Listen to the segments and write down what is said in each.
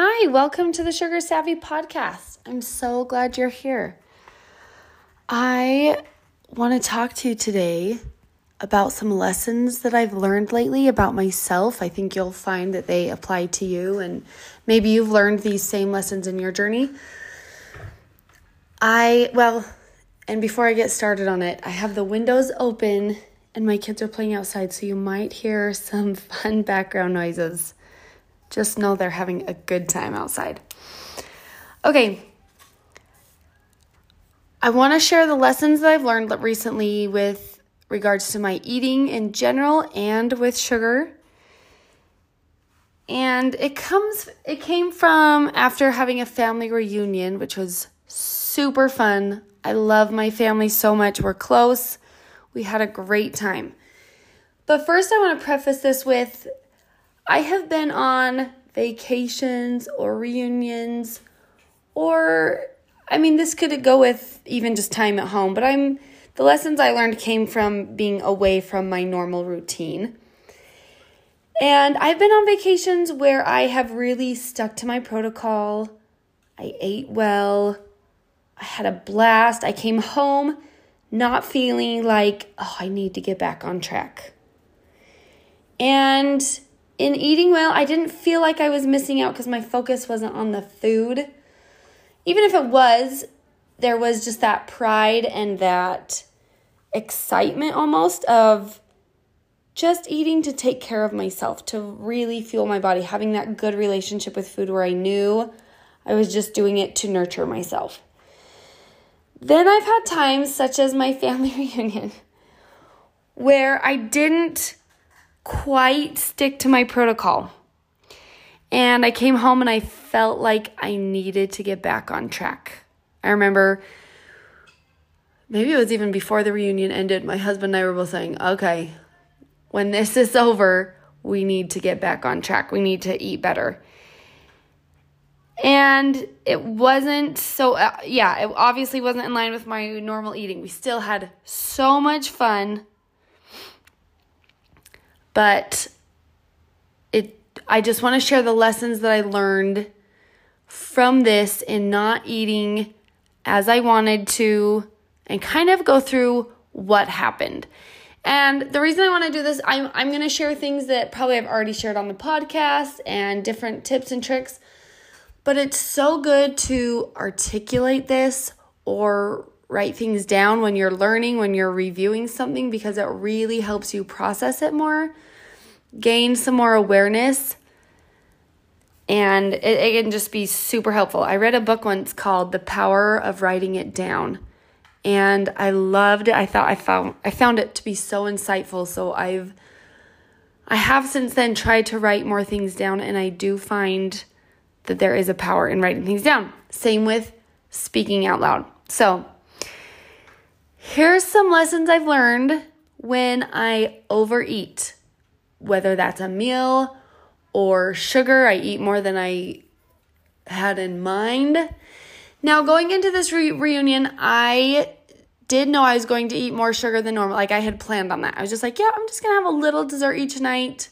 Hi, welcome to the Sugar Savvy Podcast. I'm so glad you're here. I want to talk to you today about some lessons that I've learned lately about myself. I think you'll find that they apply to you, and maybe you've learned these same lessons in your journey. I, well, and before I get started on it, I have the windows open and my kids are playing outside, so you might hear some fun background noises. Just know they're having a good time outside. Okay. I want to share the lessons that I've learned recently with regards to my eating in general and with sugar. And it comes it came from after having a family reunion, which was super fun. I love my family so much. We're close. We had a great time. But first I want to preface this with I have been on vacations or reunions or I mean this could go with even just time at home, but I'm the lessons I learned came from being away from my normal routine. And I've been on vacations where I have really stuck to my protocol. I ate well. I had a blast. I came home not feeling like, oh, I need to get back on track. And in eating well, I didn't feel like I was missing out because my focus wasn't on the food. Even if it was, there was just that pride and that excitement almost of just eating to take care of myself, to really fuel my body, having that good relationship with food where I knew I was just doing it to nurture myself. Then I've had times, such as my family reunion, where I didn't quite stick to my protocol. And I came home and I felt like I needed to get back on track. I remember maybe it was even before the reunion ended, my husband and I were both saying, okay, when this is over, we need to get back on track. We need to eat better. And it wasn't so, uh, yeah, it obviously wasn't in line with my normal eating. We still had so much fun but it I just want to share the lessons that I learned from this in not eating as I wanted to and kind of go through what happened. And the reason I want to do this, I'm, I'm going to share things that probably I've already shared on the podcast and different tips and tricks. But it's so good to articulate this or write things down when you're learning, when you're reviewing something, because it really helps you process it more gain some more awareness and it, it, can just be super helpful. I read a book once called The Power of Writing It Down and I loved it. I thought I found I found it to be so insightful. So I've I have since then tried to write more things down and I do find that there is a power in writing things down. Same with speaking out loud. So, here's some lessons I've learned when I overeat whether that's a meal or sugar. I eat more than I had in mind. Now, going into this re- reunion, I did know I was going to eat more sugar than normal. Like I had planned on that. I was just like, yeah, I'm just going to have a little dessert each night.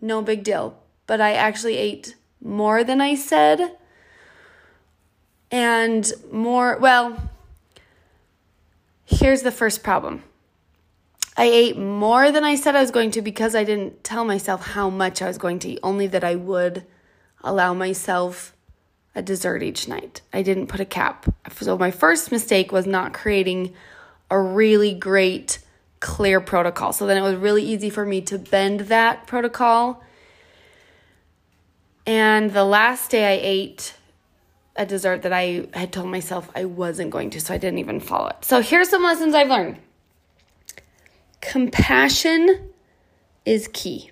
No big deal. But I actually ate more than I said. And more, well, here's the first problem I ate more than I said I was going to because I didn't tell myself how much I was going to eat, only that I would allow myself a dessert each night. I didn't put a cap. So my first mistake was not creating a really great clear protocol. So then it was really easy for me to bend that protocol. And the last day I ate a dessert that I had told myself I wasn't going to, so I didn't even follow it. So here's some lessons I've learned. Compassion is key.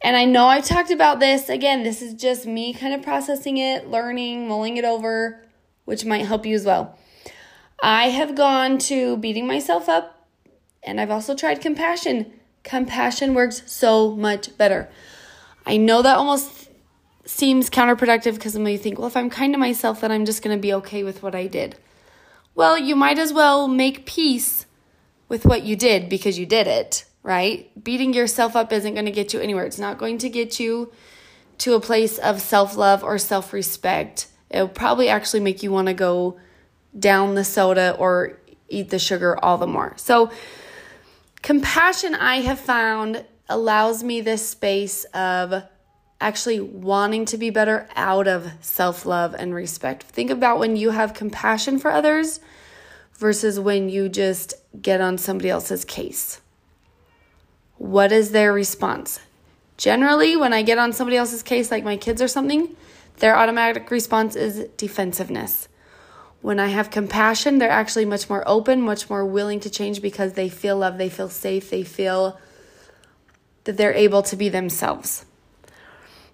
And I know I've talked about this. Again, this is just me kind of processing it, learning, mulling it over, which might help you as well. I have gone to beating myself up, and I've also tried compassion. Compassion works so much better. I know that almost seems counterproductive because you think, well, if I'm kind to myself, then I'm just going to be okay with what I did. Well, you might as well make peace with what you did because you did it, right? Beating yourself up isn't going to get you anywhere. It's not going to get you to a place of self love or self respect. It'll probably actually make you want to go down the soda or eat the sugar all the more. So, compassion, I have found, allows me this space of actually wanting to be better out of self love and respect. Think about when you have compassion for others versus when you just get on somebody else's case. What is their response? Generally, when I get on somebody else's case, like my kids or something, their automatic response is defensiveness. When I have compassion, they're actually much more open, much more willing to change because they feel love, they feel safe, they feel that they're able to be themselves.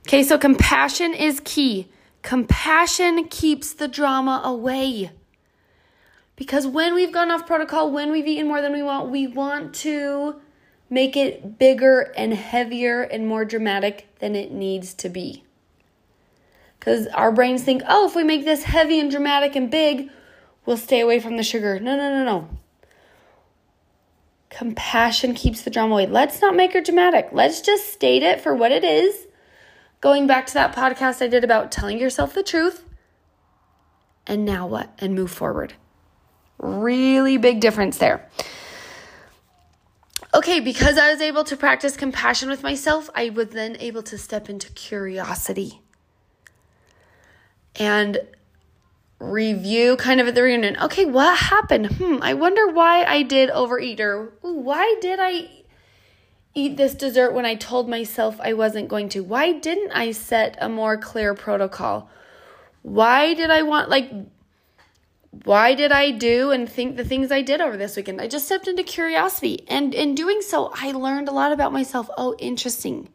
Okay, so compassion is key. Compassion keeps the drama away. Because when we've gone off protocol, when we've eaten more than we want, we want to make it bigger and heavier and more dramatic than it needs to be. Because our brains think, oh, if we make this heavy and dramatic and big, we'll stay away from the sugar. No, no, no, no. Compassion keeps the drama away. Let's not make it dramatic. Let's just state it for what it is. Going back to that podcast I did about telling yourself the truth. And now what? And move forward. Really big difference there. Okay, because I was able to practice compassion with myself, I was then able to step into curiosity and review kind of at the reunion. Okay, what happened? Hmm, I wonder why I did overeat or why did I eat this dessert when I told myself I wasn't going to? Why didn't I set a more clear protocol? Why did I want like why did I do and think the things I did over this weekend? I just stepped into curiosity. And in doing so, I learned a lot about myself. Oh, interesting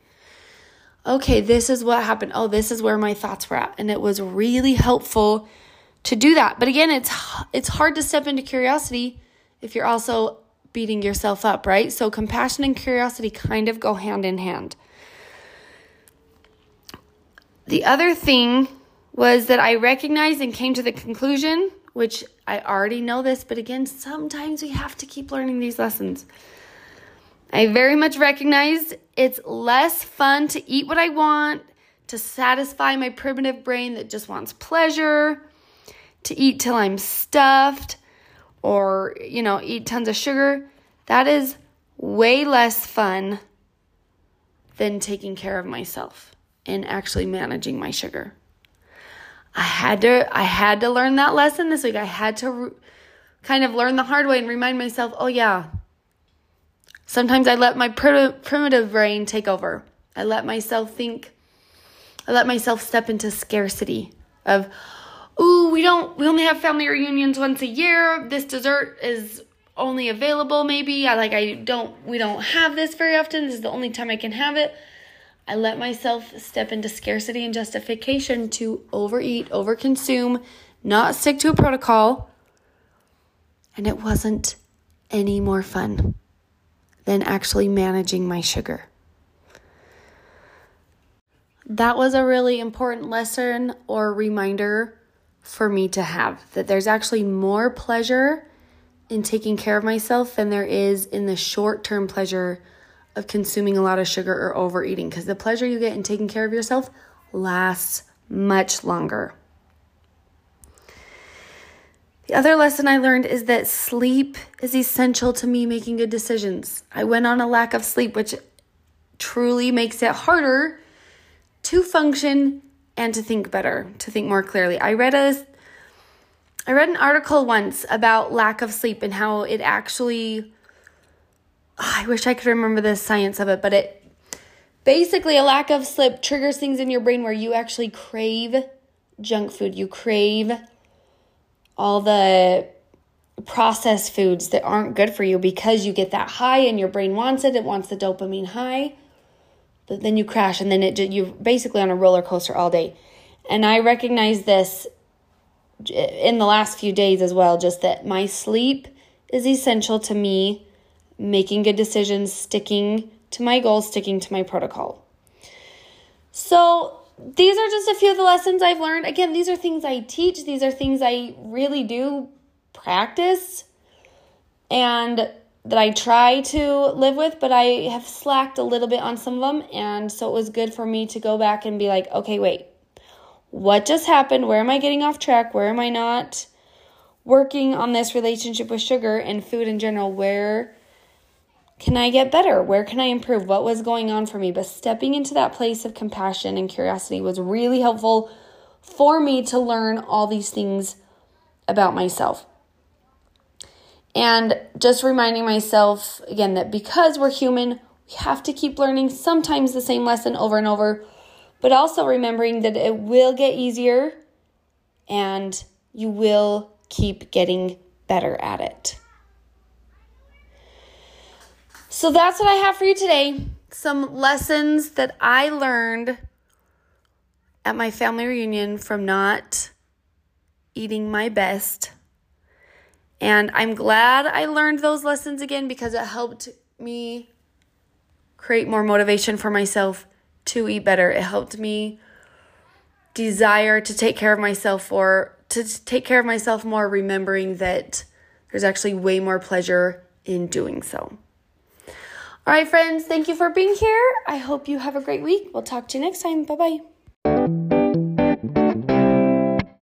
okay, this is what happened. Oh, this is where my thoughts were at. And it was really helpful to do that. But again, it's it's hard to step into curiosity if you're also beating yourself up, right? So compassion and curiosity kind of go hand in hand. The other thing was that I recognized and came to the conclusion, which I already know this, but again, sometimes we have to keep learning these lessons I very much recognized it's less fun to eat what I want, to satisfy my primitive brain that just wants pleasure, to eat till I'm stuffed, or, you know, eat tons of sugar. That is way less fun than taking care of myself and actually managing my sugar. I had to I had to learn that lesson this week. I had to re- kind of learn the hard way and remind myself, "Oh yeah, Sometimes I let my primitive brain take over. I let myself think, I let myself step into scarcity of, ooh, we don't, we only have family reunions once a year. This dessert is only available maybe. I like, I don't, we don't have this very often. This is the only time I can have it. I let myself step into scarcity and justification to overeat, overconsume, not stick to a protocol. And it wasn't any more fun than actually managing my sugar. That was a really important lesson or reminder for me to have that there's actually more pleasure in taking care of myself than there is in the short term pleasure of consuming a lot of sugar or overeating because the pleasure you get in taking care of yourself lasts much longer. The other lesson I learned is that sleep is essential to me making good decisions. I went on a lack of sleep, which truly makes it harder to function and to think better, to think more clearly. I read a I read an article once about lack of sleep and how it actually oh, I wish I could remember the science of it, but it basically a lack of sleep triggers things in your brain where you actually crave junk food. You crave all the processed foods that aren't good for you because you get that high and your brain wants it. It wants the dopamine high. Then you crash and then it you're basically on a roller coaster all day. And I recognize this in the last few days as well just that my sleep is essential to me making good decisions, sticking to my goals, sticking to my protocol. So, these are just a few of the lessons I've learned. Again, these are things I teach, these are things I really do practice. And that I try to live with, but I have slacked a little bit on some of them. And so it was good for me to go back and be like, okay, wait, what just happened? Where am I getting off track? Where am I not working on this relationship with sugar and food in general? Where can I get better? Where can I improve? What was going on for me? But stepping into that place of compassion and curiosity was really helpful for me to learn all these things about myself. And just reminding myself again that because we're human, we have to keep learning sometimes the same lesson over and over, but also remembering that it will get easier and you will keep getting better at it. So that's what I have for you today. Some lessons that I learned at my family reunion from not eating my best and I'm glad I learned those lessons again because it helped me create more motivation for myself to eat better. It helped me desire to take care of myself or to take care of myself more, remembering that there's actually way more pleasure in doing so. All right, friends, thank you for being here. I hope you have a great week. We'll talk to you next time. Bye bye.